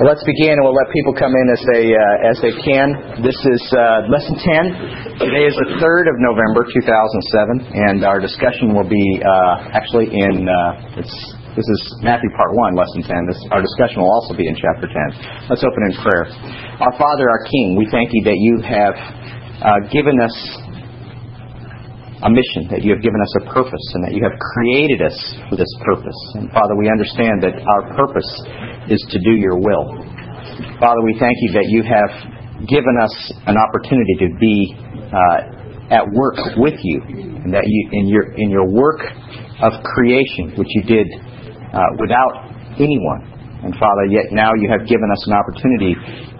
Let's begin, and we'll let people come in as they uh, as they can. This is uh, lesson ten. Today is the third of November, 2007, and our discussion will be uh, actually in uh, this is Matthew part one, lesson ten. This, our discussion will also be in chapter ten. Let's open in prayer. Our Father, our King, we thank you that you have uh, given us a mission, that you have given us a purpose, and that you have created us for this purpose. And Father, we understand that our purpose is to do your will. Father, we thank you that you have given us an opportunity to be uh, at work with you, and that you in your in your work of creation, which you did uh, without anyone. And Father, yet now you have given us an opportunity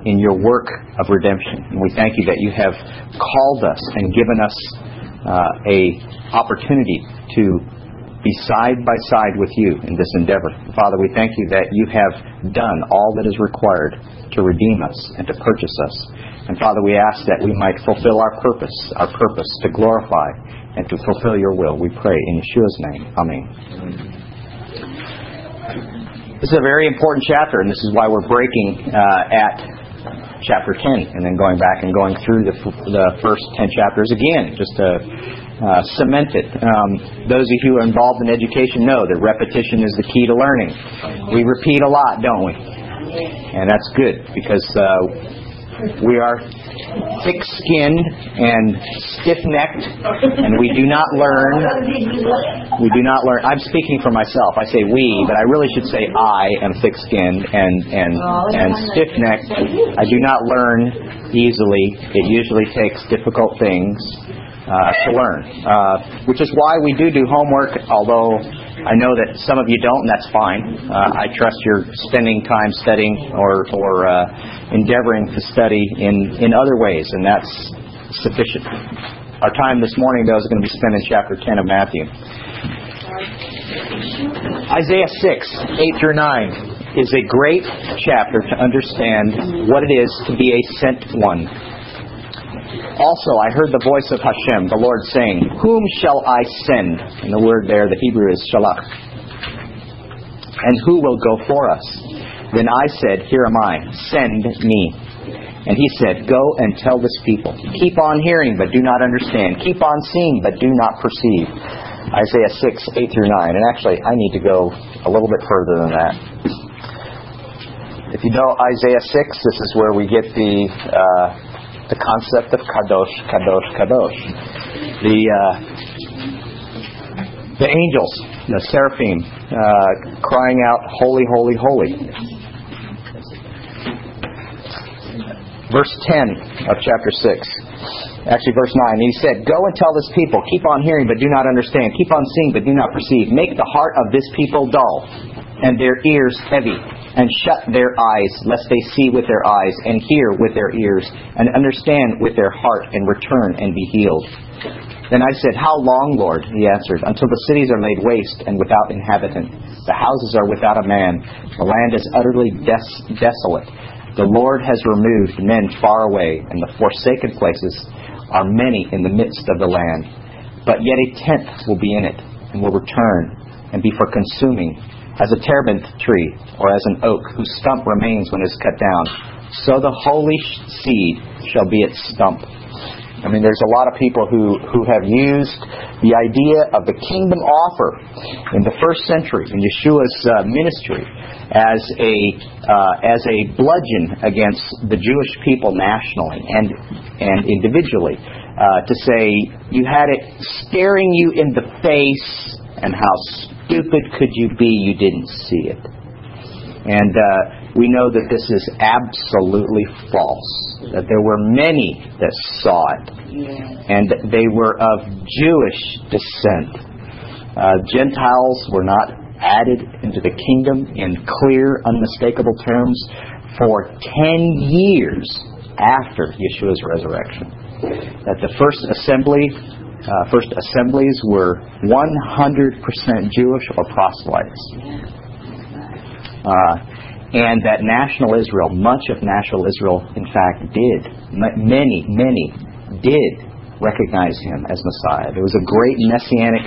in your work of redemption. And we thank you that you have called us and given us uh, a opportunity to be side by side with you in this endeavor. Father, we thank you that you have done all that is required to redeem us and to purchase us. And Father, we ask that we might fulfill our purpose, our purpose to glorify and to fulfill your will. We pray in Yeshua's name. Amen. This is a very important chapter, and this is why we're breaking uh, at chapter 10 and then going back and going through the, the first 10 chapters again just to uh, cement it. Um, those of you involved in education know that repetition is the key to learning. We repeat a lot, don't we? And that's good because uh, we are thick skinned and stiff necked, and we do not learn. We do not learn. I'm speaking for myself. I say we, but I really should say I am thick skinned and and and stiff necked. I do not learn easily. It usually takes difficult things uh, to learn, uh, which is why we do do homework. Although I know that some of you don't, and that's fine. Uh, I trust you're spending time studying or, or uh, endeavoring to study in, in other ways, and that's sufficient. Our time this morning, though, is going to be spent in chapter 10 of Matthew. Isaiah 6, 8 through 9, is a great chapter to understand what it is to be a sent one also, I heard the voice of Hashem, the Lord, saying, Whom shall I send? And the word there, the Hebrew is shalach. And who will go for us? Then I said, Here am I, send me. And he said, Go and tell this people. Keep on hearing, but do not understand. Keep on seeing, but do not perceive. Isaiah 6, 8 through 9. And actually, I need to go a little bit further than that. If you know Isaiah 6, this is where we get the. Uh, the concept of kadosh, kadosh, kadosh. The uh, the angels, the seraphim, uh, crying out, "Holy, holy, holy." Verse ten of chapter six. Actually, verse 9. He said, Go and tell this people, keep on hearing but do not understand, keep on seeing but do not perceive. Make the heart of this people dull, and their ears heavy and shut their eyes, lest they see with their eyes, and hear with their ears, and understand with their heart, and return and be healed. Then I said, How long, Lord? He answered, Until the cities are laid waste and without inhabitant. The houses are without a man. The land is utterly des- desolate. The Lord has removed men far away, and the forsaken places are many in the midst of the land. But yet a tenth will be in it, and will return, and be for consuming as a terebinth tree or as an oak whose stump remains when it is cut down, so the holy seed shall be its stump. I mean, there's a lot of people who, who have used the idea of the kingdom offer in the first century, in Yeshua's uh, ministry, as a, uh, as a bludgeon against the Jewish people nationally and, and individually. Uh, to say you had it staring you in the face and how stupid could you be you didn't see it? And uh, we know that this is absolutely false. That there were many that saw it, and they were of Jewish descent. Uh, Gentiles were not added into the kingdom in clear, unmistakable terms for 10 years after Yeshua's resurrection. That the first assembly uh, first assemblies were 100% Jewish or proselytes. Uh, and that national Israel, much of national Israel, in fact, did. Many, many did recognize him as Messiah. There was a great messianic,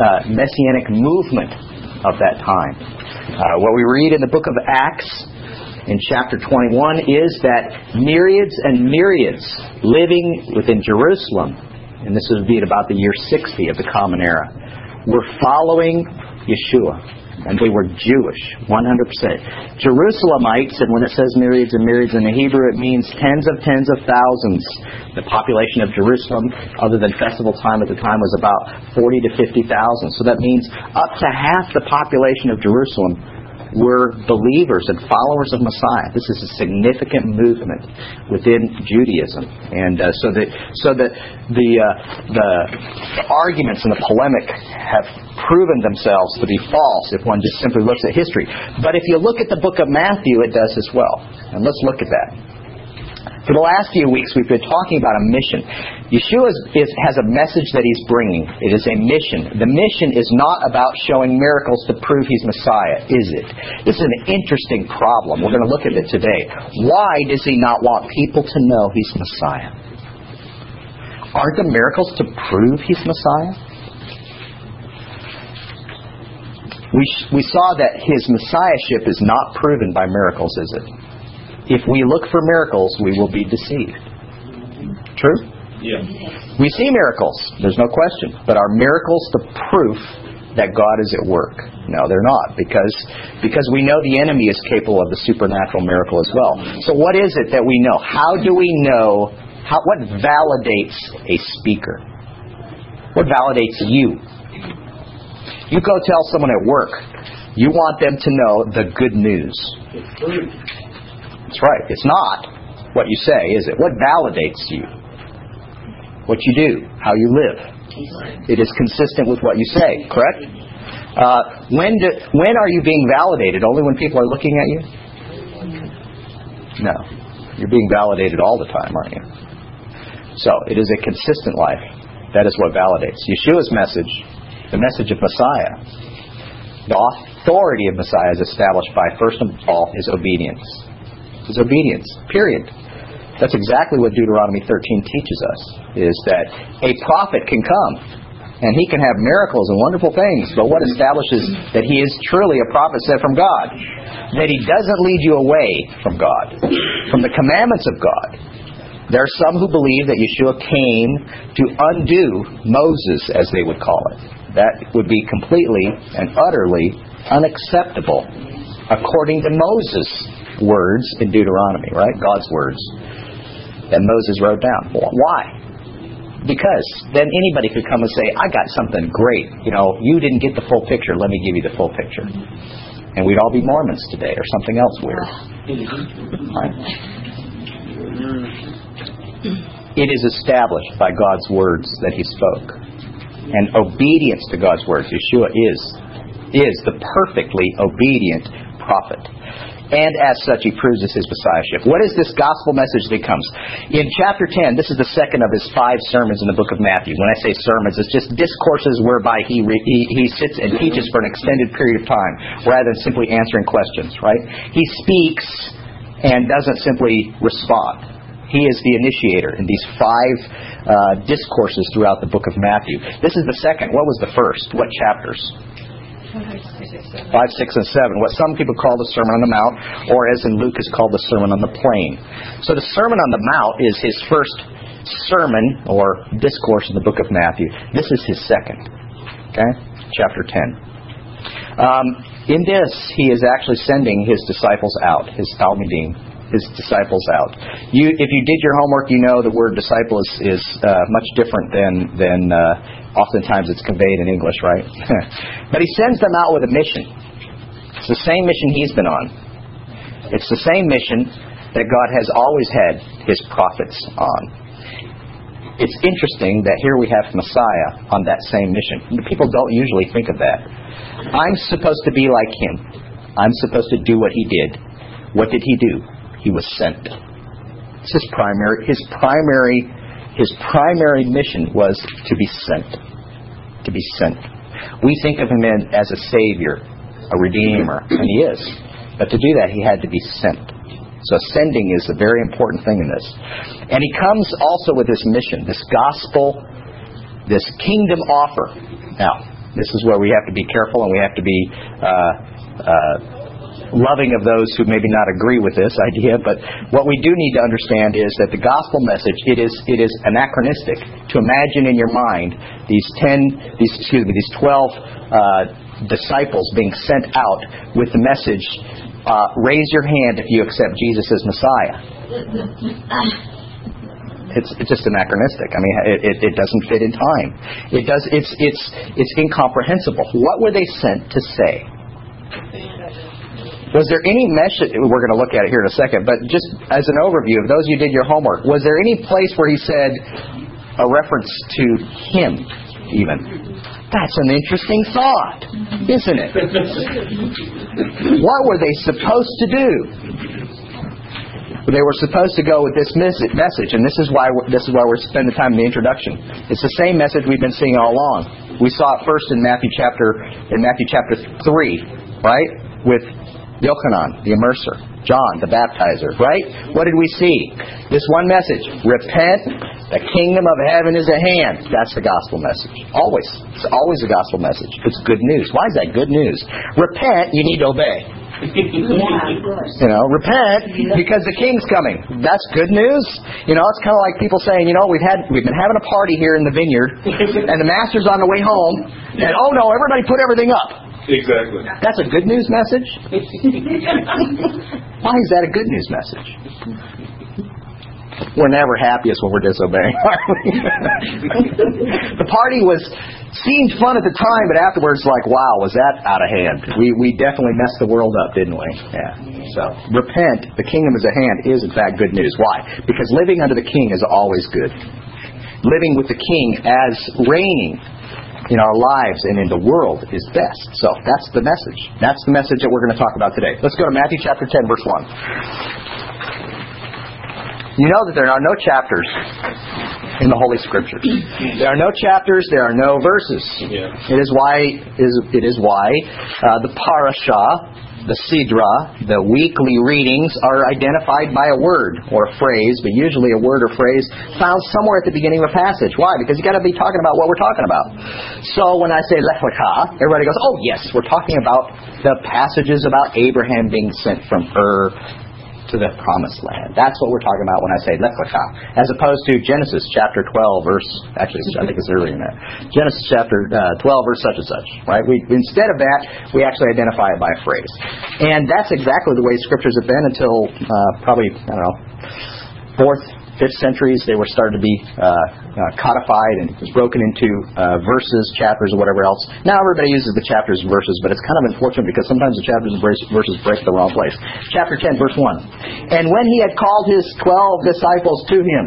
uh, messianic movement of that time. Uh, what we read in the book of Acts in chapter 21 is that myriads and myriads living within Jerusalem, and this would be at about the year 60 of the Common Era, were following Yeshua and they were Jewish, 100%. Jerusalemites, and when it says myriads and myriads in the Hebrew, it means tens of tens of thousands. The population of Jerusalem, other than festival time at the time, was about 40 to 50,000. So that means up to half the population of Jerusalem were believers and followers of Messiah. This is a significant movement within Judaism, and uh, so that so the the, uh, the the arguments and the polemic have proven themselves to be false if one just simply looks at history. But if you look at the book of Matthew, it does as well. And let's look at that. For the last few weeks, we've been talking about a mission. Yeshua is, is, has a message that he's bringing. It is a mission. The mission is not about showing miracles to prove he's Messiah, is it? This is an interesting problem. We're going to look at it today. Why does he not want people to know he's Messiah? Aren't the miracles to prove he's Messiah? We, we saw that his messiahship is not proven by miracles, is it? If we look for miracles, we will be deceived. True? Yeah. We see miracles, there's no question. But are miracles the proof that God is at work? No, they're not, because because we know the enemy is capable of the supernatural miracle as well. So what is it that we know? How do we know how what validates a speaker? What validates you? You go tell someone at work, you want them to know the good news. That's right. It's not what you say, is it? What validates you? What you do, how you live. It is consistent with what you say, correct? Uh, when, do, when are you being validated? Only when people are looking at you? No. You're being validated all the time, aren't you? So, it is a consistent life. That is what validates. Yeshua's message, the message of Messiah, the authority of Messiah is established by, first of all, his obedience is obedience. Period. That's exactly what Deuteronomy 13 teaches us, is that a prophet can come and he can have miracles and wonderful things, but what establishes that he is truly a prophet sent from God? That he doesn't lead you away from God, from the commandments of God. There are some who believe that Yeshua came to undo Moses, as they would call it. That would be completely and utterly unacceptable according to Moses words in Deuteronomy, right? God's words that Moses wrote down. Why? Because then anybody could come and say, I got something great. You know, you didn't get the full picture. Let me give you the full picture. And we'd all be Mormons today or something else weird. Right? It is established by God's words that He spoke. And obedience to God's words, Yeshua is, is the perfectly obedient prophet and as such he proves his messiahship. What is this gospel message that comes? In chapter 10, this is the second of his five sermons in the book of Matthew. When I say sermons, it's just discourses whereby he, re, he, he sits and teaches for an extended period of time rather than simply answering questions, right? He speaks and doesn't simply respond. He is the initiator in these five uh, discourses throughout the book of Matthew. This is the second. What was the first? What chapters? 5, 6, and 7. What some people call the Sermon on the Mount, or as in Luke is called the Sermon on the Plain. So the Sermon on the Mount is his first sermon or discourse in the book of Matthew. This is his second. Okay? Chapter 10. Um, in this, he is actually sending his disciples out, his Talmidim, his disciples out. You, if you did your homework, you know the word disciple is, is uh, much different than than uh, Oftentimes it's conveyed in English, right? but he sends them out with a mission. It's the same mission he's been on. It's the same mission that God has always had his prophets on. It's interesting that here we have Messiah on that same mission. People don't usually think of that. I'm supposed to be like him. I'm supposed to do what he did. What did he do? He was sent. It's his primary his primary his primary mission was to be sent. To be sent. We think of him as a savior, a redeemer, and he is. But to do that, he had to be sent. So sending is a very important thing in this. And he comes also with this mission, this gospel, this kingdom offer. Now, this is where we have to be careful and we have to be uh, uh, loving of those who maybe not agree with this idea, but what we do need to understand is that the gospel message it is it is anachronistic to imagine in your mind these ten these excuse me these twelve uh, disciples being sent out with the message uh, raise your hand if you accept Jesus as Messiah. It's, it's just anachronistic. I mean, it, it, it doesn't fit in time. It does. It's it's it's incomprehensible. What were they sent to say? Was there any message? We're going to look at it here in a second, but just as an overview of those who did your homework, was there any place where he said a reference to him, even? That's an interesting thought, isn't it? what were they supposed to do? They were supposed to go with this message, and this is why this is why we're spending time in the introduction. It's the same message we've been seeing all along. We saw it first in Matthew chapter in Matthew chapter three, right, with Yochanan, the immerser, John, the baptizer, right? What did we see? This one message: repent. The kingdom of heaven is at hand. That's the gospel message. Always, it's always the gospel message. It's good news. Why is that good news? Repent. You need to obey. You know, repent because the king's coming. That's good news. You know, it's kind of like people saying, you know, we've had we've been having a party here in the vineyard, and the master's on the way home, and oh no, everybody put everything up. Exactly. That's a good news message. Why is that a good news message? We're never happiest when we're disobeying, are we? the party was seemed fun at the time, but afterwards, like, wow, was that out of hand? We we definitely messed the world up, didn't we? Yeah. So repent. The kingdom is at hand is in fact good news. Why? Because living under the king is always good. Living with the king as reigning in our lives and in the world is best. So that's the message. That's the message that we're going to talk about today. Let's go to Matthew chapter 10, verse 1. You know that there are no chapters in the Holy Scriptures. There are no chapters. There are no verses. Yeah. It is why is it is why uh, the parashah, the sidra, the weekly readings are identified by a word or a phrase, but usually a word or phrase found somewhere at the beginning of a passage. Why? Because you've got to be talking about what we're talking about. So when I say Lech Lecha, everybody goes, "Oh yes, we're talking about the passages about Abraham being sent from Ur to the promised land. That's what we're talking about when I say Lech Lecha, as opposed to Genesis chapter 12, verse, actually, I think it's earlier than that. Genesis chapter uh, 12, verse such and such, right? We, instead of that, we actually identify it by a phrase. And that's exactly the way scriptures have been until uh, probably, I don't know, fourth, fifth centuries, they were starting to be uh, uh, codified and broken into uh, verses, chapters, or whatever else. Now everybody uses the chapters and verses, but it's kind of unfortunate because sometimes the chapters and verses break the wrong place. Chapter 10, verse 1. And when he had called his twelve disciples to him,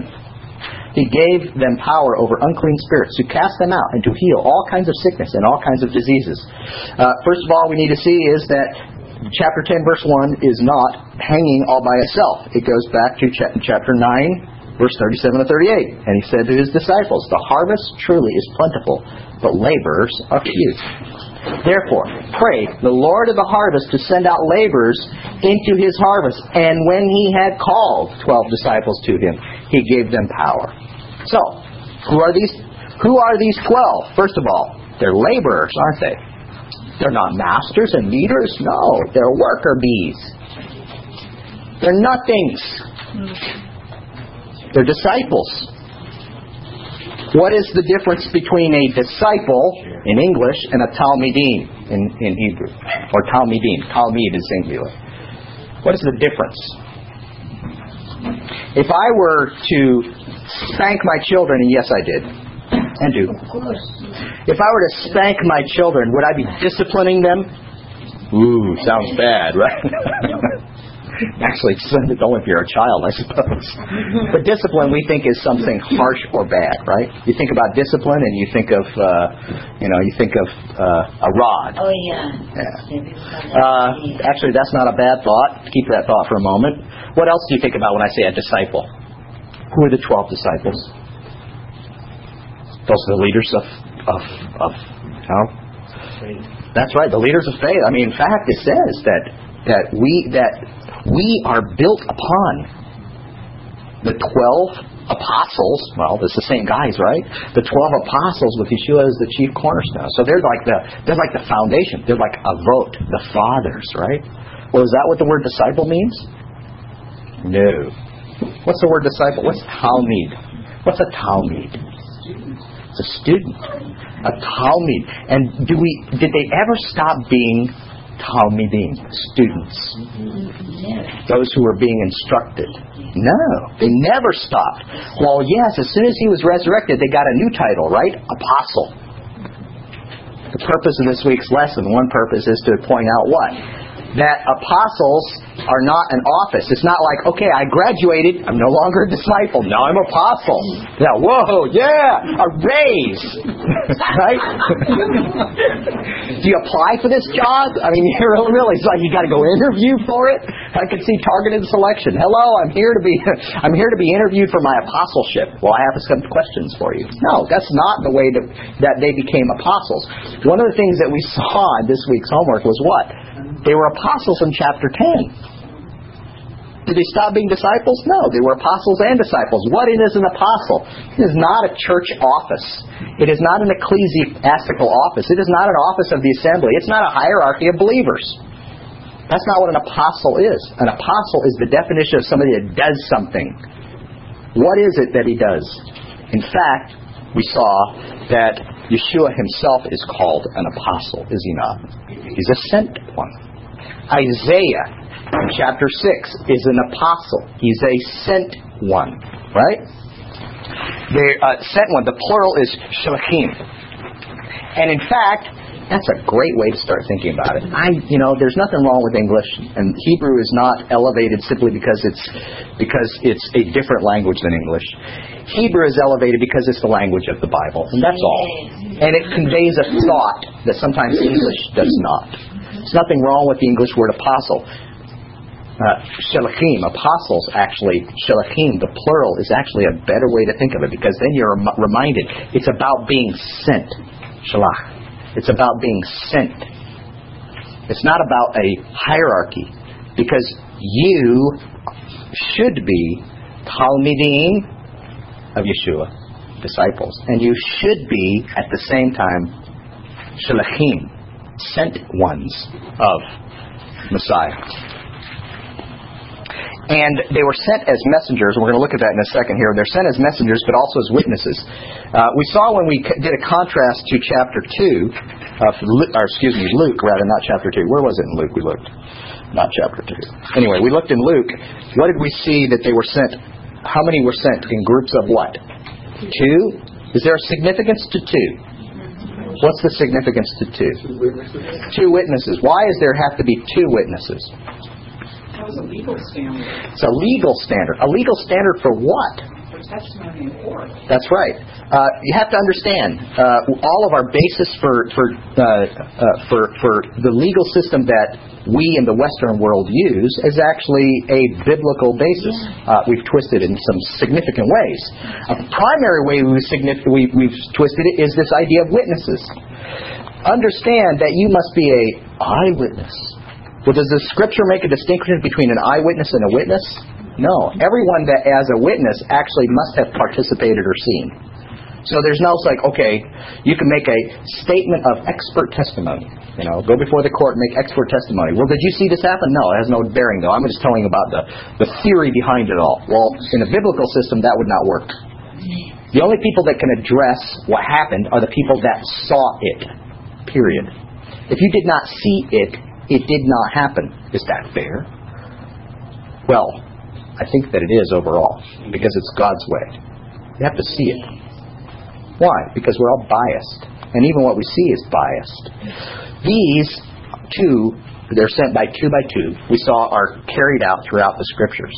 he gave them power over unclean spirits to cast them out and to heal all kinds of sickness and all kinds of diseases. Uh, first of all, we need to see is that chapter 10, verse 1 is not hanging all by itself. It goes back to chapter 9, verse 37 to 38. And he said to his disciples, The harvest truly is plentiful, but laborers are few. Therefore, pray the Lord of the harvest to send out laborers into his harvest. And when he had called twelve disciples to him, he gave them power. So, who are these? Who are these twelve? First of all, they're laborers, aren't they? They're not masters and leaders. No, they're worker bees. They're nothings. Hmm. They're disciples. What is the difference between a disciple in English and a Talmidim in, in Hebrew? Or Talmidim. Talmid is singular. What is the difference? If I were to spank my children, and yes, I did, and do. If I were to spank my children, would I be disciplining them? Ooh, sounds bad, right? Actually, it's only if you're a child, I suppose. but discipline, we think, is something harsh or bad, right? You think about discipline, and you think of, uh, you know, you think of uh, a rod. Oh yeah. Yeah. Uh, actually, that's not a bad thought. Keep that thought for a moment. What else do you think about when I say a disciple? Who are the twelve disciples? Those are the leaders of of of. Know, that's right, the leaders of faith. I mean, in fact, it says that that we that we are built upon the 12 apostles. Well, it's the same guys, right? The 12 apostles with Yeshua as the chief cornerstone. So they're like the they're like the foundation. They're like avot, the fathers, right? Well, is that what the word disciple means? No. What's the word disciple? What's talmid? What's a talmid? It's a student. A talmid. And do we did they ever stop being talmidim, students? Those who were being instructed. No, they never stopped. Well, yes, as soon as he was resurrected, they got a new title, right? Apostle. The purpose of this week's lesson, one purpose is to point out what? That apostles are not an office. It's not like, okay, I graduated, I'm no longer a disciple, now I'm apostle. Now, whoa, yeah, a raise. right? Do you apply for this job? I mean, you're really, it's like you got to go interview for it. I can see targeted selection. Hello, I'm here to be, I'm here to be interviewed for my apostleship. Well, I have some questions for you. No, that's not the way that, that they became apostles. One of the things that we saw in this week's homework was what? They were apostles in chapter 10. Did they stop being disciples? No, they were apostles and disciples. What is an apostle? It is not a church office. It is not an ecclesiastical office. It is not an office of the assembly. It's not a hierarchy of believers. That's not what an apostle is. An apostle is the definition of somebody that does something. What is it that he does? In fact, we saw that Yeshua himself is called an apostle, is he not? He's a sent one. Isaiah chapter 6 is an apostle. He's a sent one, right? The uh, sent one, the plural is shalachim. And in fact, that's a great way to start thinking about it. I, you know, there's nothing wrong with English, and Hebrew is not elevated simply because it's because it's a different language than English. Hebrew is elevated because it's the language of the Bible, and that's all. And it conveys a thought that sometimes English does not. There's nothing wrong with the English word apostle. Uh, shalachim, apostles actually, shalachim, the plural, is actually a better way to think of it because then you're rem- reminded it's about being sent. Shalach. It's about being sent. It's not about a hierarchy because you should be Talmidim of Yeshua, disciples, and you should be at the same time Shalachim, sent ones of Messiah. And they were sent as messengers. We're going to look at that in a second here. They're sent as messengers, but also as witnesses. Uh, we saw when we did a contrast to chapter 2, uh, or excuse me, Luke, rather, not chapter 2. Where was it in Luke we looked? Not chapter 2. Anyway, we looked in Luke. What did we see that they were sent? How many were sent in groups of what? Two? Is there a significance to two? What's the significance to two? Two witnesses. Two witnesses. Why does there have to be two witnesses? That was a legal standard It's a legal standard. A legal standard for what? Testimony in court. That's right. Uh, you have to understand uh, all of our basis for for, uh, uh, for for the legal system that we in the Western world use is actually a biblical basis. Uh, we've twisted it in some significant ways. A primary way we've, signific- we, we've twisted it is this idea of witnesses. Understand that you must be a eyewitness. Well, does the Scripture make a distinction between an eyewitness and a witness? No. Everyone that as a witness actually must have participated or seen. So there's no like, okay, you can make a statement of expert testimony. You know, go before the court and make expert testimony. Well, did you see this happen? No, it has no bearing though. I'm just telling you about the, the theory behind it all. Well, in a biblical system, that would not work. The only people that can address what happened are the people that saw it. Period. If you did not see it, it did not happen. Is that fair? Well, I think that it is overall because it's God's way. You have to see it. Why? Because we're all biased. And even what we see is biased. These two, they're sent by two by two, we saw are carried out throughout the scriptures.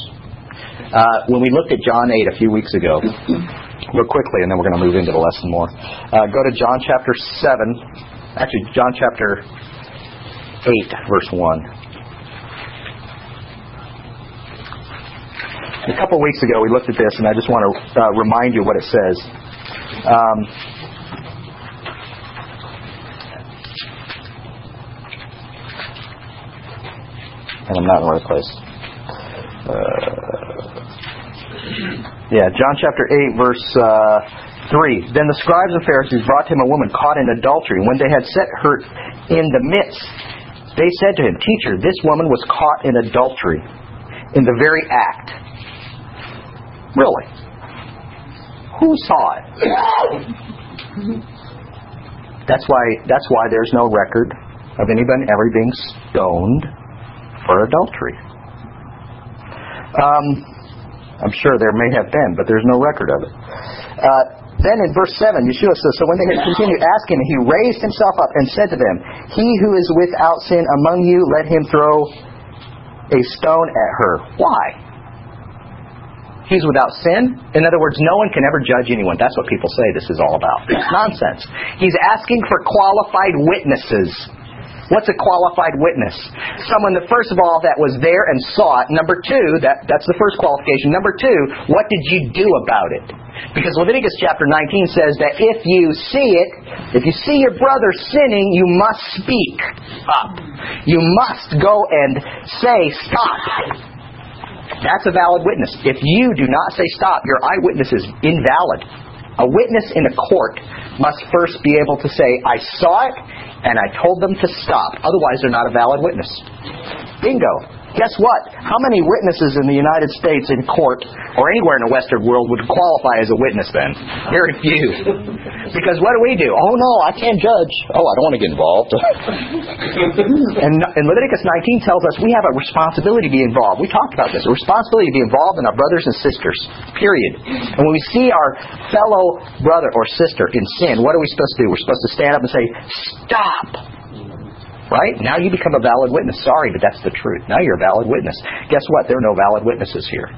Uh, when we looked at John 8 a few weeks ago, real quickly, and then we're going to move into the lesson more. Uh, go to John chapter 7, actually, John chapter 8, verse 1. A couple weeks ago, we looked at this, and I just want to uh, remind you what it says. Um, and I'm not in the right place. Uh, yeah, John chapter 8, verse uh, 3. Then the scribes and Pharisees brought him a woman caught in adultery. When they had set her in the midst, They said to him, Teacher, this woman was caught in adultery, in the very act. Really? Who saw it? That's why that's why there's no record of anybody ever being stoned for adultery. Um, I'm sure there may have been, but there's no record of it. Uh, then in verse 7, Yeshua says, So when they had continued asking, he raised himself up and said to them, He who is without sin among you, let him throw a stone at her. Why? He's without sin. In other words, no one can ever judge anyone. That's what people say this is all about. It's nonsense. He's asking for qualified witnesses. What's a qualified witness? Someone that, first of all, that was there and saw it. Number two, that, that's the first qualification. Number two, what did you do about it? Because Leviticus chapter 19 says that if you see it, if you see your brother sinning, you must speak up. You must go and say, stop. That's a valid witness. If you do not say stop, your eyewitness is invalid. A witness in a court must first be able to say, I saw it and I told them to stop. Otherwise, they're not a valid witness. Bingo. Guess what? How many witnesses in the United States in court or anywhere in the Western world would qualify as a witness then? Very few. Because what do we do? Oh no, I can't judge. Oh, I don't want to get involved. and, and Leviticus 19 tells us we have a responsibility to be involved. We talked about this. A responsibility to be involved in our brothers and sisters. Period. And when we see our fellow brother or sister in sin, what are we supposed to do? We're supposed to stand up and say, Stop! Right? Now you become a valid witness. Sorry, but that's the truth. Now you're a valid witness. Guess what? There are no valid witnesses here.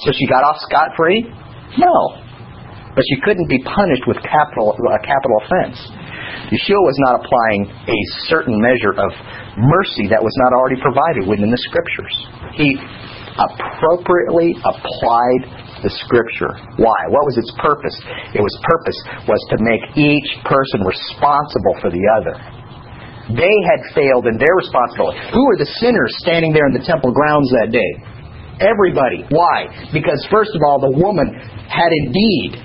So she got off scot free? No. But she couldn't be punished with capital a capital offense. Yeshua was not applying a certain measure of mercy that was not already provided within the scriptures. He appropriately applied the scripture. Why? What was its purpose? It was purpose was to make each person responsible for the other. They had failed in their responsibility. Who were the sinners standing there in the temple grounds that day? Everybody. Why? Because first of all, the woman had indeed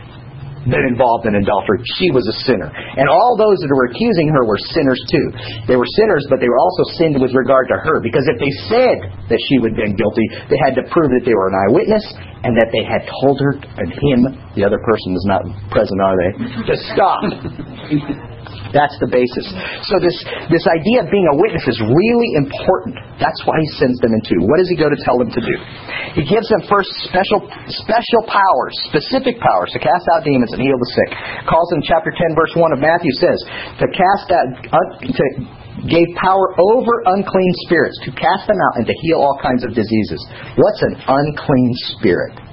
been involved in adultery. She was a sinner. And all those that were accusing her were sinners too. They were sinners, but they were also sinned with regard to her. Because if they said that she would have been guilty, they had to prove that they were an eyewitness and that they had told her and him, the other person is not present, are they? To stop. That's the basis. So this, this idea of being a witness is really important. That's why he sends them into. What does he go to tell them to do? He gives them first special special powers, specific powers to cast out demons and heal the sick. Calls in chapter 10 verse 1 of Matthew says to cast out uh, to gave power over unclean spirits to cast them out and to heal all kinds of diseases. What's an unclean spirit?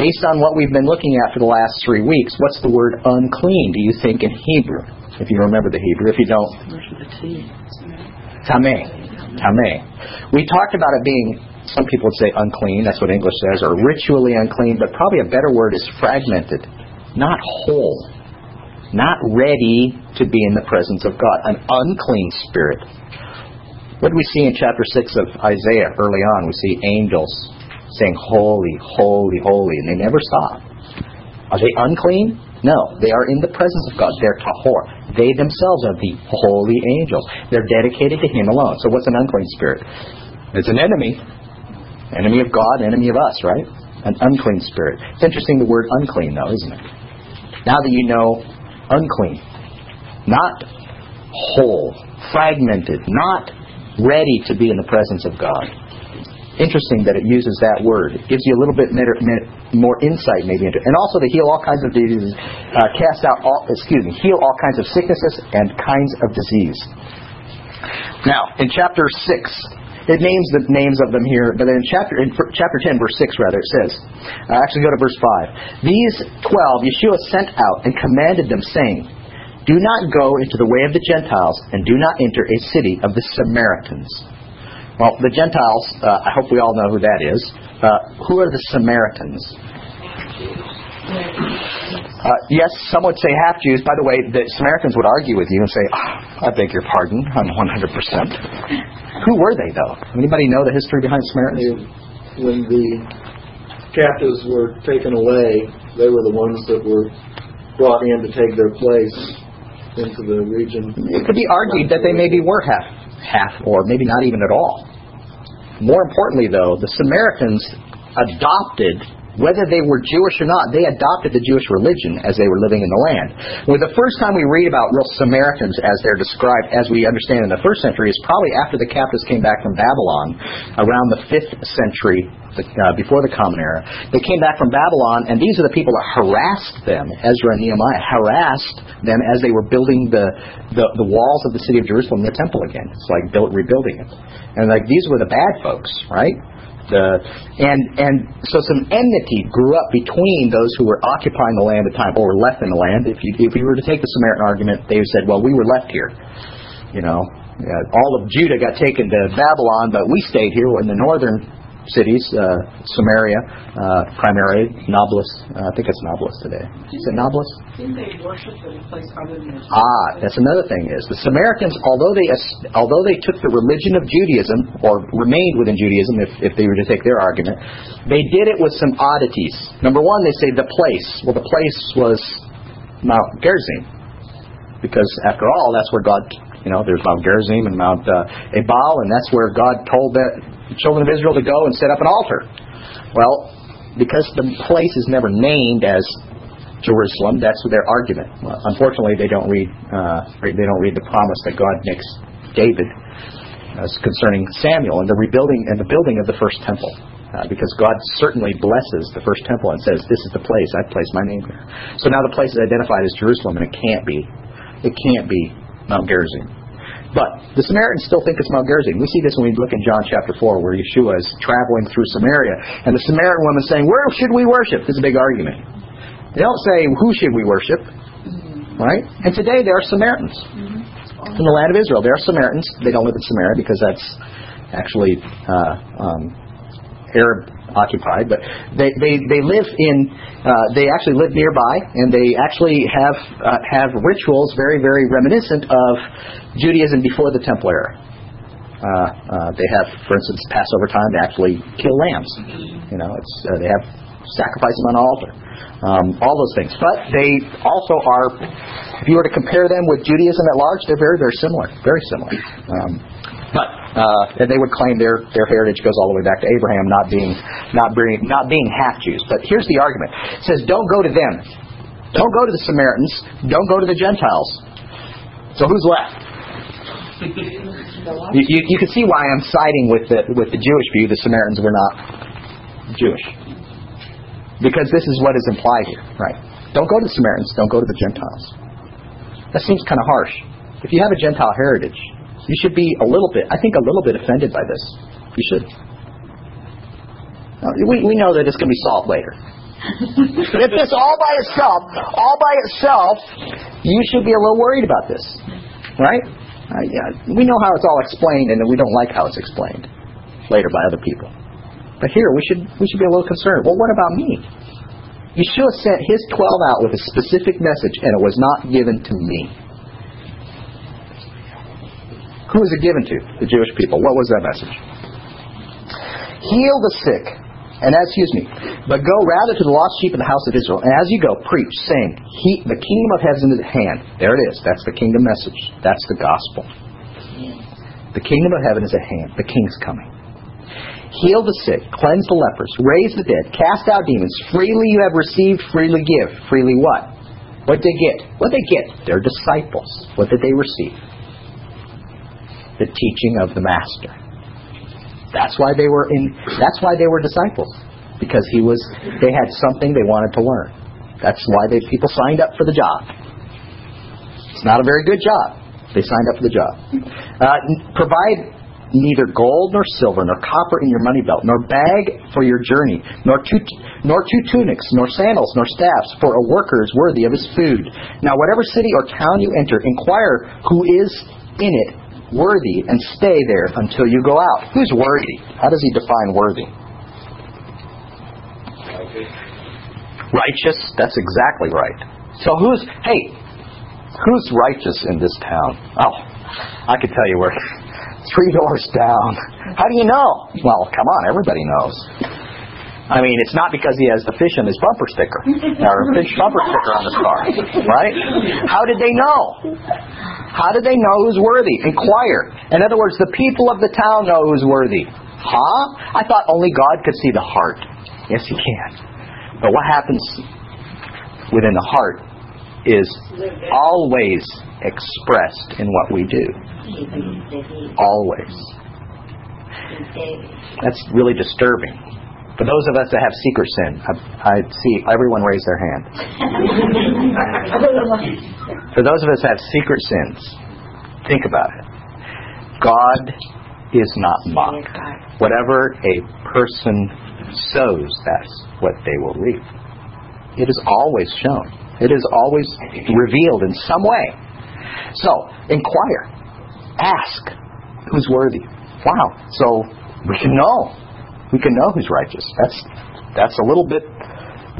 Based on what we've been looking at for the last three weeks, what's the word unclean, do you think, in Hebrew? If you remember the Hebrew. If you don't, tameh. Tameh. We talked about it being, some people would say unclean, that's what English says, or ritually unclean, but probably a better word is fragmented, not whole, not ready to be in the presence of God. An unclean spirit. What do we see in chapter 6 of Isaiah early on? We see angels saying, Holy, holy, holy, and they never stop. Are they unclean? No, they are in the presence of God. They're tahor. They themselves are the holy angels. They're dedicated to Him alone. So what's an unclean spirit? It's an enemy. Enemy of God, enemy of us, right? An unclean spirit. It's interesting the word unclean, though, isn't it? Now that you know unclean, not whole, fragmented, not ready to be in the presence of God interesting that it uses that word. It gives you a little bit more insight maybe into it. And also to heal all kinds of diseases, uh, cast out all, excuse me, heal all kinds of sicknesses and kinds of disease. Now, in chapter 6, it names the names of them here, but in chapter in chapter 10, verse 6, rather, it says, uh, actually go to verse 5. These 12 Yeshua sent out and commanded them, saying, Do not go into the way of the Gentiles, and do not enter a city of the Samaritans well, the Gentiles, uh, I hope we all know who that is. Uh, who are the Samaritans? Uh, yes, some would say half Jews. By the way, the Samaritans would argue with you and say, oh, I beg your pardon, I'm 100%. Who were they, though? Anybody know the history behind Samaritans? When the captives were taken away, they were the ones that were brought in to take their place into the region. It could be argued that they maybe were half, half, or maybe not even at all. More importantly, though, the Samaritans adopted, whether they were Jewish or not, they adopted the Jewish religion as they were living in the land. Well, the first time we read about real Samaritans as they're described, as we understand in the first century, is probably after the captives came back from Babylon, around the fifth century uh, before the Common Era. They came back from Babylon, and these are the people that harassed them. Ezra and Nehemiah harassed them as they were building the, the, the walls of the city of Jerusalem, the temple again. It's like rebuilding it. And like these were the bad folks, right? The, and and so some enmity grew up between those who were occupying the land at the time or were left in the land. If you if you were to take the Samaritan argument, they said, well, we were left here. You know, uh, all of Judah got taken to Babylon, but we stayed here in the northern cities, uh, Samaria, uh, primarily, Nablus. Uh, I think it's Nablus today. Is it Nablus? Didn't they worship at a place other than Ah, that's another thing is the Samaritans, although they although they took the religion of Judaism or remained within Judaism, if, if they were to take their argument, they did it with some oddities. Number one, they say the place. Well, the place was Mount Gerizim, because after all, that's where God you know, there's Mount Gerizim and Mount uh, Ebal, and that's where God told the children of Israel to go and set up an altar. Well, because the place is never named as Jerusalem, that's their argument. Well, unfortunately, they don't read uh, they don't read the promise that God makes David uh, concerning Samuel and the rebuilding and the building of the first temple. Uh, because God certainly blesses the first temple and says, "This is the place I place my name there." So now the place is identified as Jerusalem, and it can't be. It can't be Mount Gerizim. But the Samaritans still think it's Mount Gerizim. We see this when we look in John chapter 4, where Yeshua is traveling through Samaria, and the Samaritan woman is saying, Where should we worship? This is a big argument. They don't say, Who should we worship? Right? And today there are Samaritans. In the land of Israel, there are Samaritans. They don't live in Samaria because that's actually uh, um, Arab occupied, but they, they, they live in, uh, they actually live nearby, and they actually have, uh, have rituals very, very reminiscent of Judaism before the Temple era. Uh, uh, they have, for instance, Passover time. They actually kill lambs. You know, it's uh, they have sacrifices on an altar. Um, all those things. But they also are, if you were to compare them with Judaism at large, they're very, very similar. Very similar. Um, but uh, and they would claim their their heritage goes all the way back to Abraham, not being not being not being half Jews. But here's the argument: it says, don't go to them, don't go to the Samaritans, don't go to the Gentiles. So who's left? you, you, you can see why I'm siding with the with the Jewish view. The Samaritans were not Jewish because this is what is implied here, right? Don't go to the Samaritans, don't go to the Gentiles. That seems kind of harsh. If you have a Gentile heritage, you should be a little bit, I think, a little bit offended by this. You should. We, we know that it's going to be solved later. but if this all by itself, all by itself, you should be a little worried about this, right? Uh, yeah, we know how it's all explained, and we don't like how it's explained later by other people. But here, we should we should be a little concerned. Well, what about me? Yeshua sent his twelve out with a specific message, and it was not given to me. Who was it given to? The Jewish people. What was that message? Heal the sick, and as excuse me, but go rather to the lost sheep of the house of Israel. And as you go, preach, saying, he, "The kingdom of heaven is at hand." There it is. That's the kingdom message. That's the gospel. The kingdom of heaven is at hand. The king's coming. Heal the sick, cleanse the lepers, raise the dead, cast out demons. Freely you have received, freely give. Freely what? What did they get? What did they get? Their disciples. What did they receive? The teaching of the master. That's why they were in that's why they were disciples. Because he was they had something they wanted to learn. That's why they people signed up for the job. It's not a very good job. They signed up for the job. Uh, provide neither gold nor silver nor copper in your money belt, nor bag for your journey, nor two, nor two tunics, nor sandals, nor staffs, for a worker is worthy of his food. Now, whatever city or town you enter, inquire who is in it, worthy and stay there until you go out. Who's worthy? How does he define worthy? Righteous. That's exactly right. So who's, hey, who's righteous in this town? Oh, I could tell you where. Three doors down. How do you know? Well, come on, everybody knows. I mean, it's not because he has the fish on his bumper sticker or a fish bumper sticker on his car, right? How did they know? How did they know who's worthy? Inquire. In other words, the people of the town know who's worthy. Huh? I thought only God could see the heart. Yes, He can. But what happens within the heart is always expressed in what we do. Always. That's really disturbing. For those of us that have secret sin, I, I see everyone raise their hand. For those of us that have secret sins, think about it. God is not mocked. Whatever a person sows, that's what they will reap. It is always shown. It is always revealed in some way. So, inquire. Ask who's worthy. Wow. So we can know. We can know who's righteous. That's that's a little bit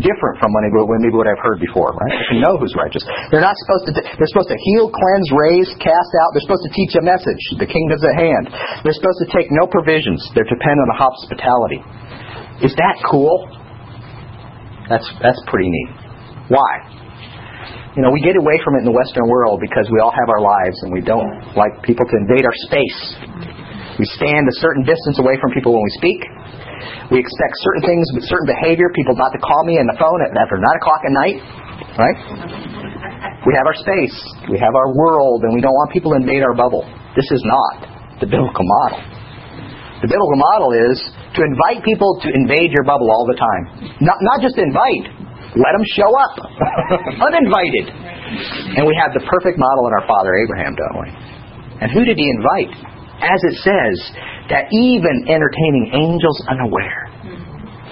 different from maybe what I've heard before, right? We can know who's righteous. They're not supposed to. They're supposed to heal, cleanse, raise, cast out. They're supposed to teach a message. The kingdom's at hand. They're supposed to take no provisions. They're dependent on hospitality. Is that cool? That's that's pretty neat. Why? You know, we get away from it in the Western world because we all have our lives and we don't like people to invade our space. We stand a certain distance away from people when we speak. We expect certain things, but certain behavior, people not to call me on the phone after 9 o'clock at night. Right? We have our space. We have our world, and we don't want people to invade our bubble. This is not the biblical model. The biblical model is to invite people to invade your bubble all the time. Not, not just invite, let them show up, uninvited. And we have the perfect model in our father Abraham, don't we? And who did he invite? As it says, that even entertaining angels unaware.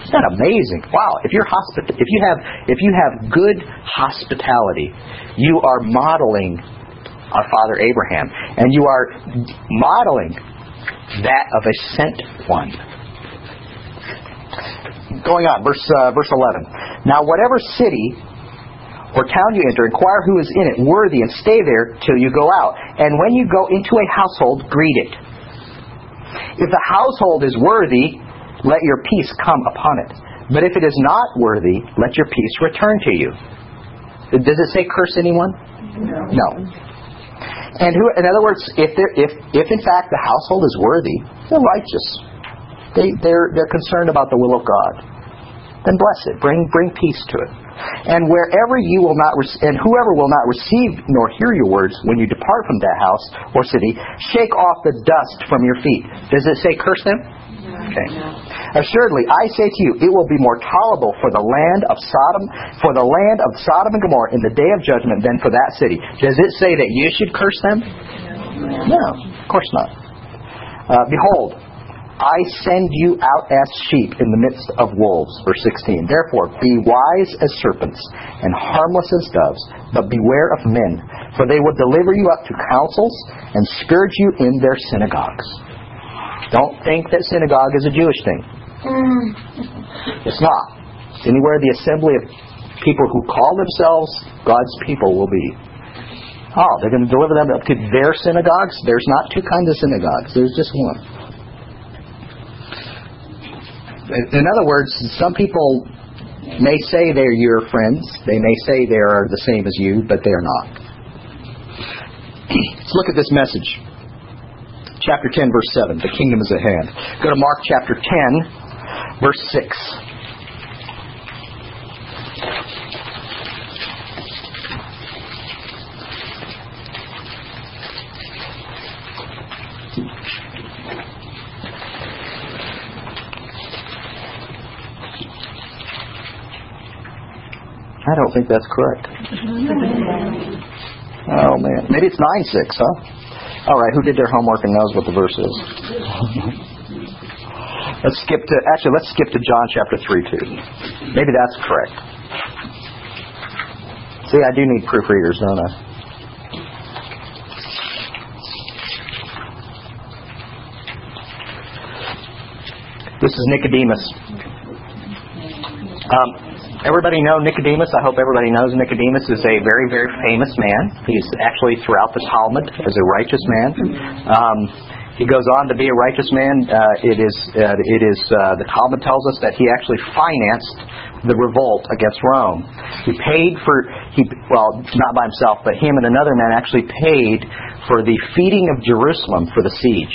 Isn't that amazing? Wow! If you're hospit- if you have if you have good hospitality, you are modeling our father Abraham, and you are modeling that of a sent one going on, verse uh, verse eleven. Now, whatever city or town you enter, inquire who is in it, worthy, and stay there till you go out. And when you go into a household, greet it. If the household is worthy, let your peace come upon it. But if it is not worthy, let your peace return to you. Does it say curse anyone? No. No. And who, in other words, if, if, if in fact the household is worthy, they're righteous. They, they're, they're concerned about the will of God then bless it. Bring bring peace to it. And wherever you will not re- and whoever will not receive nor hear your words when you depart from that house or city, shake off the dust from your feet. Does it say curse them? Okay. Assuredly, I say to you, it will be more tolerable for the land of Sodom, for the land of Sodom and Gomorrah in the day of judgment than for that city. Does it say that you should curse them? No, of course not. Uh, behold, I send you out as sheep in the midst of wolves. Verse 16. Therefore, be wise as serpents and harmless as doves, but beware of men, for they will deliver you up to councils and scourge you in their synagogues. Don't think that synagogue is a Jewish thing. Mm. It's not. It's anywhere the assembly of people who call themselves God's people will be. Oh, they're going to deliver them up to their synagogues? There's not two kinds of synagogues. There's just one in other words, some people may say they're your friends. They may say they are the same as you, but they are not. Let's look at this message. Chapter 10, verse 7. The kingdom is at hand. Go to Mark chapter 10, verse 6. I don't think that's correct. Oh man, maybe it's nine six, huh? All right, who did their homework and knows what the verse is? let's skip to actually let's skip to John chapter three too. Maybe that's correct. See, I do need proofreaders, don't I? This is Nicodemus. Um, Everybody know Nicodemus. I hope everybody knows Nicodemus is a very, very famous man. He's actually throughout the Talmud as a righteous man. Um, He goes on to be a righteous man. Uh, it is, uh, it is uh, the Talmud tells us that he actually financed the revolt against Rome. He paid for, he, well, not by himself, but him and another man actually paid for the feeding of Jerusalem for the siege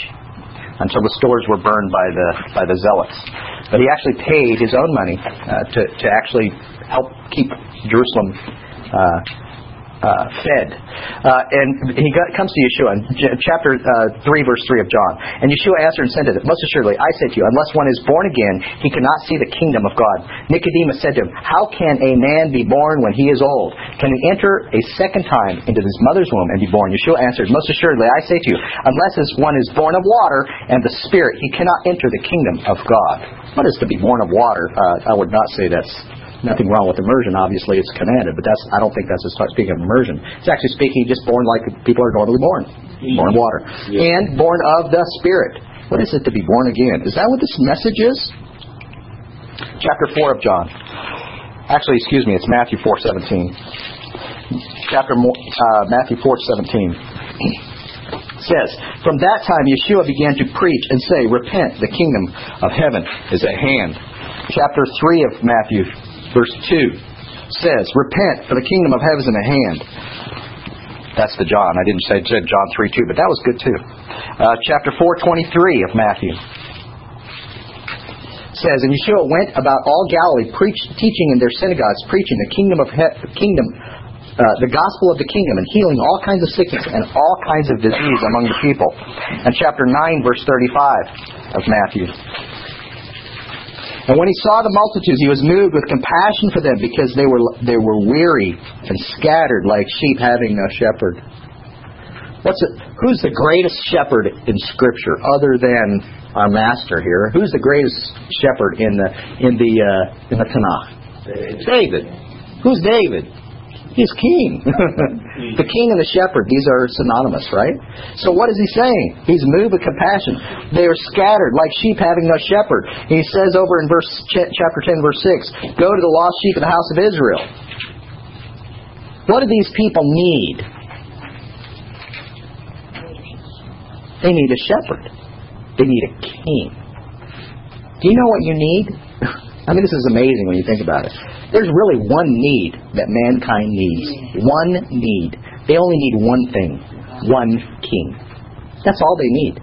until the stores were burned by the, by the zealots. But he actually paid his own money uh, to, to actually help keep Jerusalem uh, uh, fed. Uh, and he got, comes to Yeshua in J- chapter uh, 3, verse 3 of John. And Yeshua answered and said to them, Most assuredly, I say to you, unless one is born again, he cannot see the kingdom of God. Nicodemus said to him, How can a man be born when he is old? Can he enter a second time into his mother's womb and be born? Yeshua answered, Most assuredly, I say to you, unless one is born of water and the Spirit, he cannot enter the kingdom of God. What is to be born of water? Uh, I would not say that's nothing wrong with immersion. Obviously, it's commanded, but that's I don't think that's speaking of immersion. It's actually speaking just born like people are normally born, born of water, Yeah. and born of the Spirit. What is it to be born again? Is that what this message is? Chapter four of John. Actually, excuse me, it's Matthew four seventeen. Chapter uh, Matthew four seventeen says, From that time Yeshua began to preach and say, Repent, the kingdom of heaven is at hand. Chapter 3 of Matthew, verse 2 says, Repent, for the kingdom of heaven is at hand. That's the John. I didn't say said John 3 2, but that was good too. Uh, chapter 423 of Matthew says, And Yeshua went about all Galilee, preach, teaching in their synagogues, preaching the kingdom of he- kingdom, uh, the gospel of the kingdom, and healing all kinds of sickness and all kinds of disease among the people. And chapter 9, verse 35 of Matthew. And when he saw the multitudes, he was moved with compassion for them because they were they were weary and scattered like sheep having no shepherd. What's it, who's the greatest shepherd in Scripture other than our master here? Who's the greatest shepherd in the in the uh, in the Tanakh? David. Who's David? He's king. the king and the shepherd, these are synonymous, right? So what is he saying? He's moved with compassion. They are scattered like sheep having no shepherd. He says over in verse ch- chapter 10 verse 6, go to the lost sheep of the house of Israel. What do these people need? They need a shepherd. They need a king. Do you know what you need? I mean, this is amazing when you think about it. There's really one need that mankind needs. One need. They only need one thing. One king. That's all they need.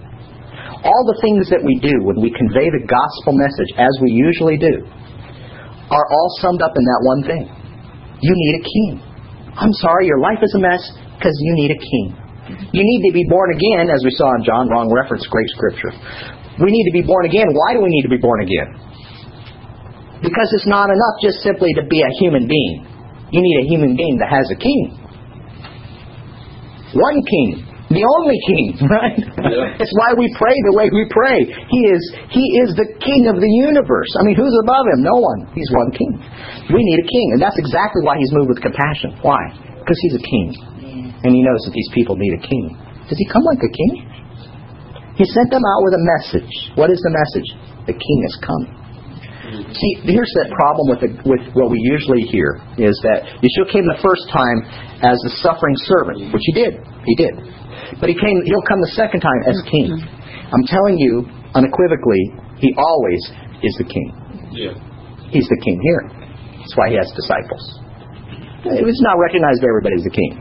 All the things that we do when we convey the gospel message, as we usually do, are all summed up in that one thing. You need a king. I'm sorry, your life is a mess because you need a king. You need to be born again, as we saw in John, wrong reference, great scripture. We need to be born again. Why do we need to be born again? Because it's not enough just simply to be a human being. You need a human being that has a king. One king. The only king, right? Yeah. it's why we pray the way we pray. He is he is the king of the universe. I mean, who's above him? No one. He's one king. We need a king, and that's exactly why he's moved with compassion. Why? Because he's a king. And he knows that these people need a king. Does he come like a king? He sent them out with a message. What is the message? The king has come. See, here's that problem with the, with what we usually hear is that Yeshua came the first time as the suffering servant, which he did. He did. But he came he'll come the second time as king. Mm-hmm. I'm telling you unequivocally, he always is the king. Yeah. He's the king here. That's why he has disciples. It's not recognized by everybody as the king,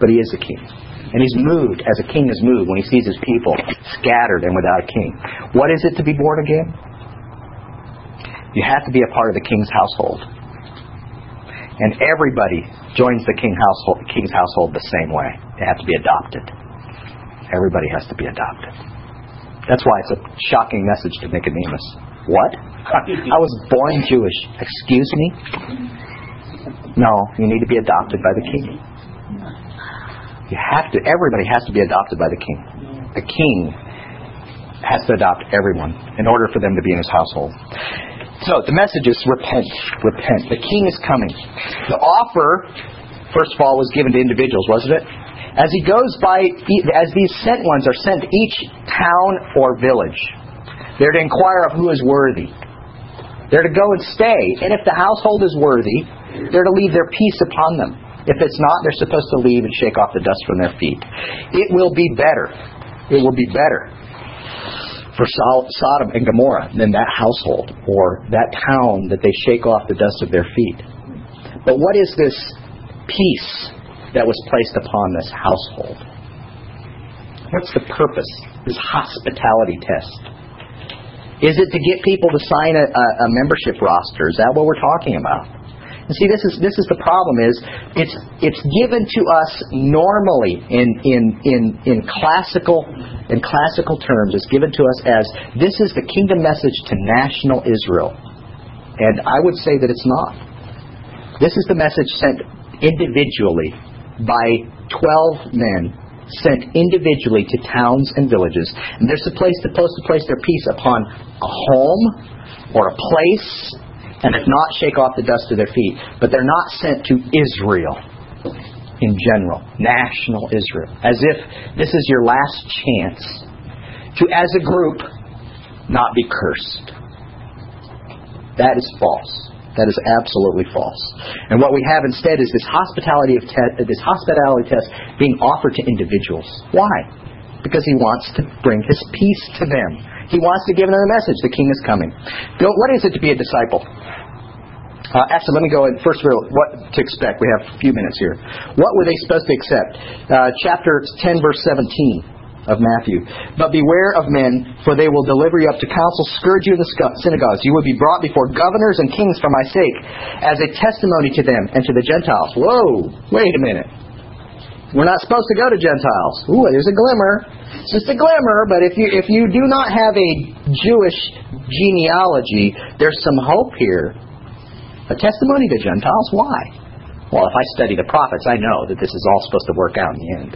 but he is the king. And he's moved as a king is moved when he sees his people scattered and without a king. What is it to be born again? You have to be a part of the king's household. And everybody joins the king household, king's household the same way. They have to be adopted. Everybody has to be adopted. That's why it's a shocking message to Nicodemus. What? I was born Jewish. Excuse me? No, you need to be adopted by the king. You have to, everybody has to be adopted by the king. The king has to adopt everyone in order for them to be in his household. So the message is repent, repent. The king is coming. The offer, first of all, was given to individuals, wasn't it? As he goes by, as these sent ones are sent to each town or village, they're to inquire of who is worthy. They're to go and stay. And if the household is worthy, they're to leave their peace upon them. If it's not, they're supposed to leave and shake off the dust from their feet. It will be better. It will be better for Sodom and Gomorrah than that household or that town that they shake off the dust of their feet. But what is this peace that was placed upon this household? What's the purpose? This hospitality test. Is it to get people to sign a, a, a membership roster? Is that what we're talking about? And see, this is this is the problem. Is it's it's given to us normally in in in in classical in classical terms. It's given to us as this is the kingdom message to national Israel, and I would say that it's not. This is the message sent individually by twelve men sent individually to towns and villages. And they're supposed to, place their peace upon a home or a place, and if not, shake off the dust of their feet. But they're not sent to Israel in general, national Israel, as if this is your last chance to, as a group, not be cursed. That is false. That is absolutely false. And what we have instead is this hospitality of te- this hospitality test being offered to individuals. Why? Because he wants to bring his peace to them. He wants to give another message: the king is coming. What is it to be a disciple? Uh, actually, let me go in first. of all, what to expect? We have a few minutes here. What were they supposed to accept? Uh, chapter ten, verse seventeen of Matthew. But beware of men, for they will deliver you up to council, scourge you in the synagogues. You will be brought before governors and kings for my sake, as a testimony to them and to the Gentiles. Whoa, wait a minute. We're not supposed to go to Gentiles. Ooh, there's a glimmer. It's just a glimmer, but if you if you do not have a Jewish genealogy, there's some hope here. A testimony to Gentiles? Why? Well, if I study the prophets, I know that this is all supposed to work out in the end.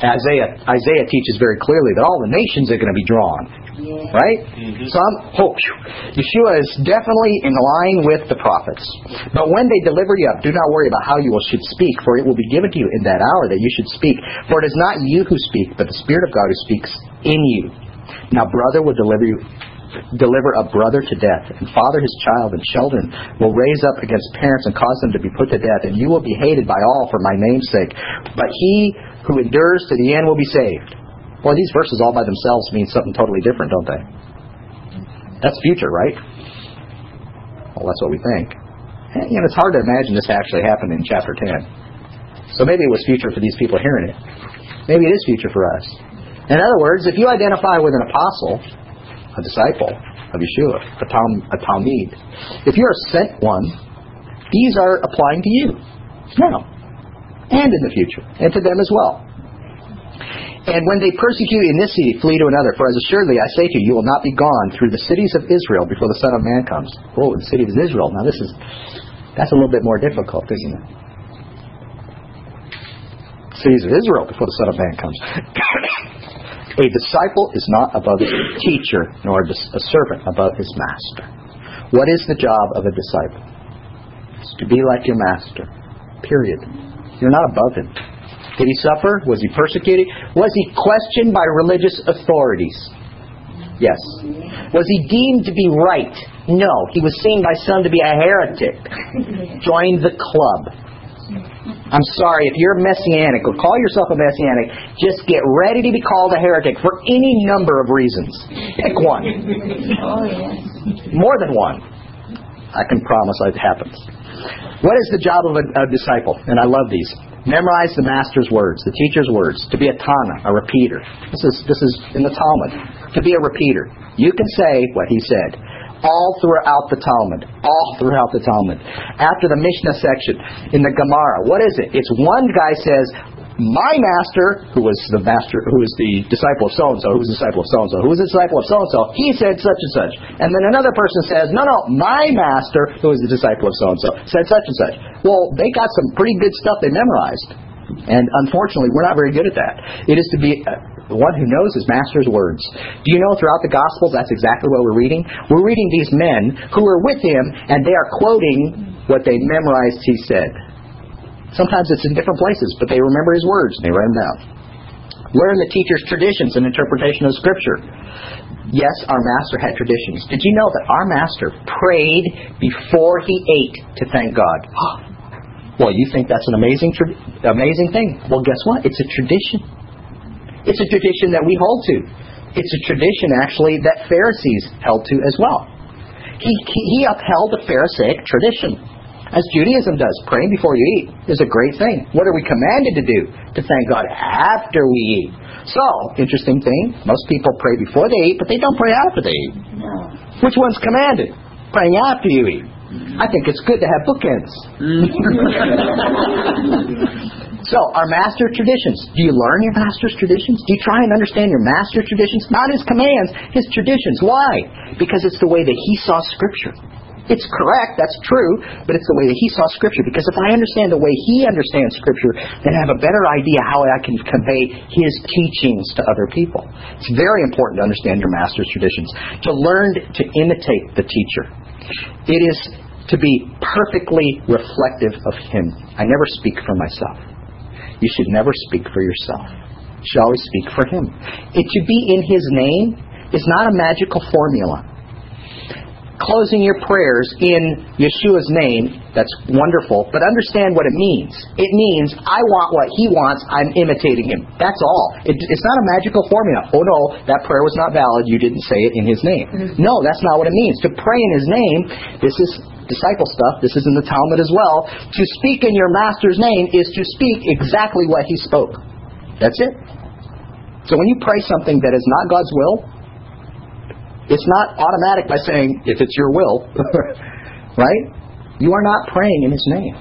Isaiah Isaiah teaches very clearly that all the nations are going to be drawn. Right? Mm-hmm. Oh, Yeshua is definitely in line with the prophets. But when they deliver you up, do not worry about how you should speak, for it will be given to you in that hour that you should speak. For it is not you who speak, but the Spirit of God who speaks in you. Now, brother will deliver you deliver a brother to death, and father his child, and children will raise up against parents and cause them to be put to death, and you will be hated by all for my name's sake. But he who endures to the end will be saved. Well, these verses all by themselves mean something totally different, don't they? That's future, right? Well, that's what we think. And, you know, it's hard to imagine this actually happened in chapter 10. So maybe it was future for these people hearing it. Maybe it is future for us. In other words, if you identify with an apostle, a disciple of Yeshua, a, Tal- a talmid, if you're a sent one, these are applying to you now and in the future, and to them as well. And when they persecute in this city, flee to another. For as assuredly I say to you, you will not be gone through the cities of Israel before the Son of Man comes. Oh, the city of Israel. Now this is that's a little bit more difficult, isn't it? Cities of Israel before the Son of Man comes. a disciple is not above his teacher, nor a servant above his master. What is the job of a disciple? It's to be like your master. Period. You're not above him. Did he suffer? Was he persecuted? Was he questioned by religious authorities? Yes. Was he deemed to be right? No. He was seen by some to be a heretic. Join the club. I'm sorry, if you're messianic or call yourself a messianic, just get ready to be called a heretic for any number of reasons. Pick one. Oh, yes. More than one. I can promise it happens. What is the job of a, a disciple? And I love these. Memorize the master's words, the teacher's words. To be a tana, a repeater. This is this is in the Talmud. To be a repeater. You can say what he said all throughout the Talmud. All throughout the Talmud. After the Mishnah section in the Gemara, what is it? It's one guy says, my master, who was the master, who was the disciple of so and so, who was the disciple of so and so, who was the disciple of so and so, he said such and such. And then another person says, no, no, my master, who was the disciple of so and so, said such and such. Well, they got some pretty good stuff they memorized. And unfortunately, we're not very good at that. It is to be uh, the one who knows his master's words. Do you know throughout the Gospels that's exactly what we're reading? We're reading these men who were with him and they are quoting what they memorized he said. Sometimes it's in different places, but they remember his words and they write them down. Learn the teacher's traditions and interpretation of Scripture. Yes, our master had traditions. Did you know that our master prayed before he ate to thank God? Well, you think that's an amazing, amazing thing. Well, guess what? It's a tradition. It's a tradition that we hold to. It's a tradition, actually, that Pharisees held to as well. He, he upheld the Pharisaic tradition, as Judaism does. Praying before you eat is a great thing. What are we commanded to do? To thank God after we eat. So, interesting thing, most people pray before they eat, but they don't pray after they eat. Which one's commanded? Praying after you eat. Mm-hmm. I think it's good to have bookends. Mm-hmm. so, our master traditions. Do you learn your master's traditions? Do you try and understand your master's traditions? Not his commands, his traditions. Why? Because it's the way that he saw Scripture. It's correct, that's true, but it's the way that he saw Scripture. Because if I understand the way he understands Scripture, then I have a better idea how I can convey his teachings to other people. It's very important to understand your master's traditions, to learn to imitate the teacher. It is to be perfectly reflective of him. I never speak for myself. You should never speak for yourself. You should always speak for him. It to be in his name is not a magical formula closing your prayers in Yeshua's name, that's wonderful, but understand what it means. It means I want what he wants, I'm imitating him. That's all. It, it's not a magical formula. Oh no, that prayer was not valid, you didn't say it in his name. Mm-hmm. No, that's not what it means. To pray in his name, this is disciple stuff, this is in the Talmud as well. To speak in your master's name is to speak exactly what he spoke. That's it. So when you pray something that is not God's will, it's not automatic by saying, if it's your will, right? You are not praying in His name.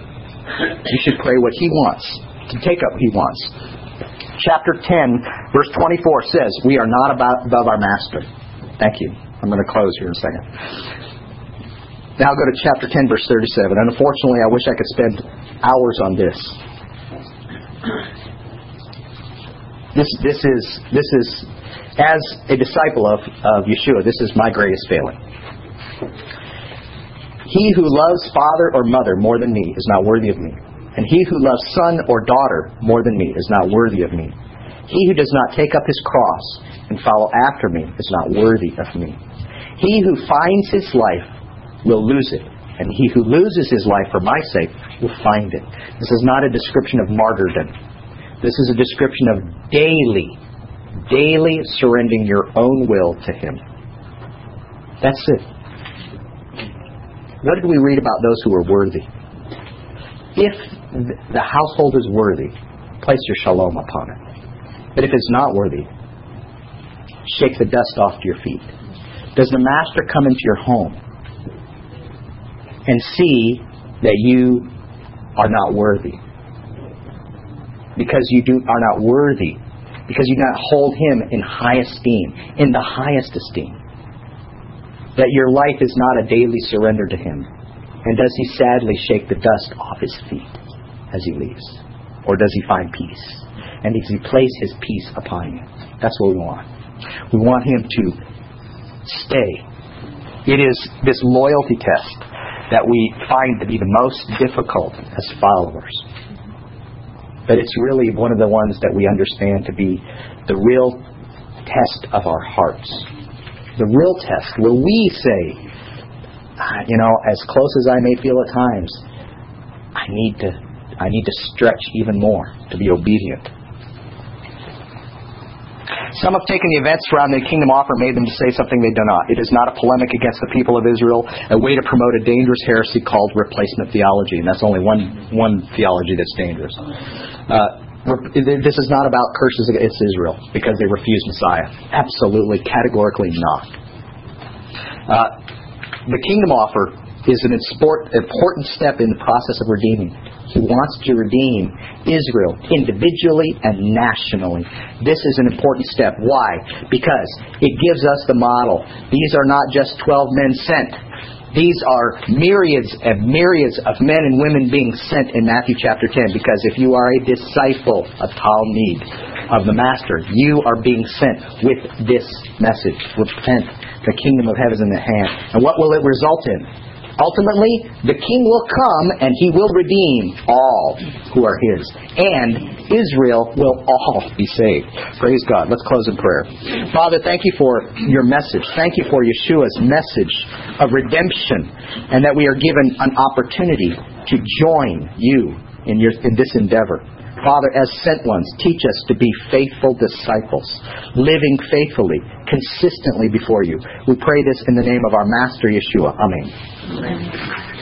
You should pray what He wants, to take up He wants. Chapter 10, verse 24 says, We are not above our Master. Thank you. I'm going to close here in a second. Now go to chapter 10, verse 37. And unfortunately, I wish I could spend hours on this. This, this is this is as a disciple of, of Yeshua, this is my greatest failing. He who loves father or mother more than me is not worthy of me. And he who loves son or daughter more than me is not worthy of me. He who does not take up his cross and follow after me is not worthy of me. He who finds his life will lose it, and he who loses his life for my sake will find it. This is not a description of martyrdom. This is a description of daily daily surrendering your own will to Him. That's it. What did we read about those who are worthy? If the household is worthy, place your shalom upon it. But if it's not worthy, shake the dust off your feet. Does the master come into your home and see that you are not worthy? Because you do, are not worthy because you not hold him in high esteem, in the highest esteem. That your life is not a daily surrender to him. And does he sadly shake the dust off his feet as he leaves? Or does he find peace? And does he place his peace upon you? That's what we want. We want him to stay. It is this loyalty test that we find to be the most difficult as followers. But it's really one of the ones that we understand to be the real test of our hearts. The real test where we say, ah, you know, as close as I may feel at times, I need to I need to stretch even more to be obedient. Some have taken the events around the kingdom offer and made them to say something they do not. It is not a polemic against the people of Israel, a way to promote a dangerous heresy called replacement theology, and that's only one one theology that's dangerous. Uh, this is not about curses against Israel because they refuse Messiah. Absolutely, categorically not. Uh, the kingdom offer is an important step in the process of redeeming. He wants to redeem Israel individually and nationally. This is an important step. Why? Because it gives us the model. These are not just 12 men sent. These are myriads and myriads of men and women being sent in Matthew chapter 10 because if you are a disciple of Talmud, of the Master, you are being sent with this message. Repent. The kingdom of heaven is in the hand. And what will it result in? Ultimately, the king will come and he will redeem all who are his. And Israel will all be saved. Praise God. Let's close in prayer. Father, thank you for your message. Thank you for Yeshua's message of redemption and that we are given an opportunity to join you in, your, in this endeavor. Father, as sent ones, teach us to be faithful disciples, living faithfully, consistently before you. We pray this in the name of our Master Yeshua. Amen.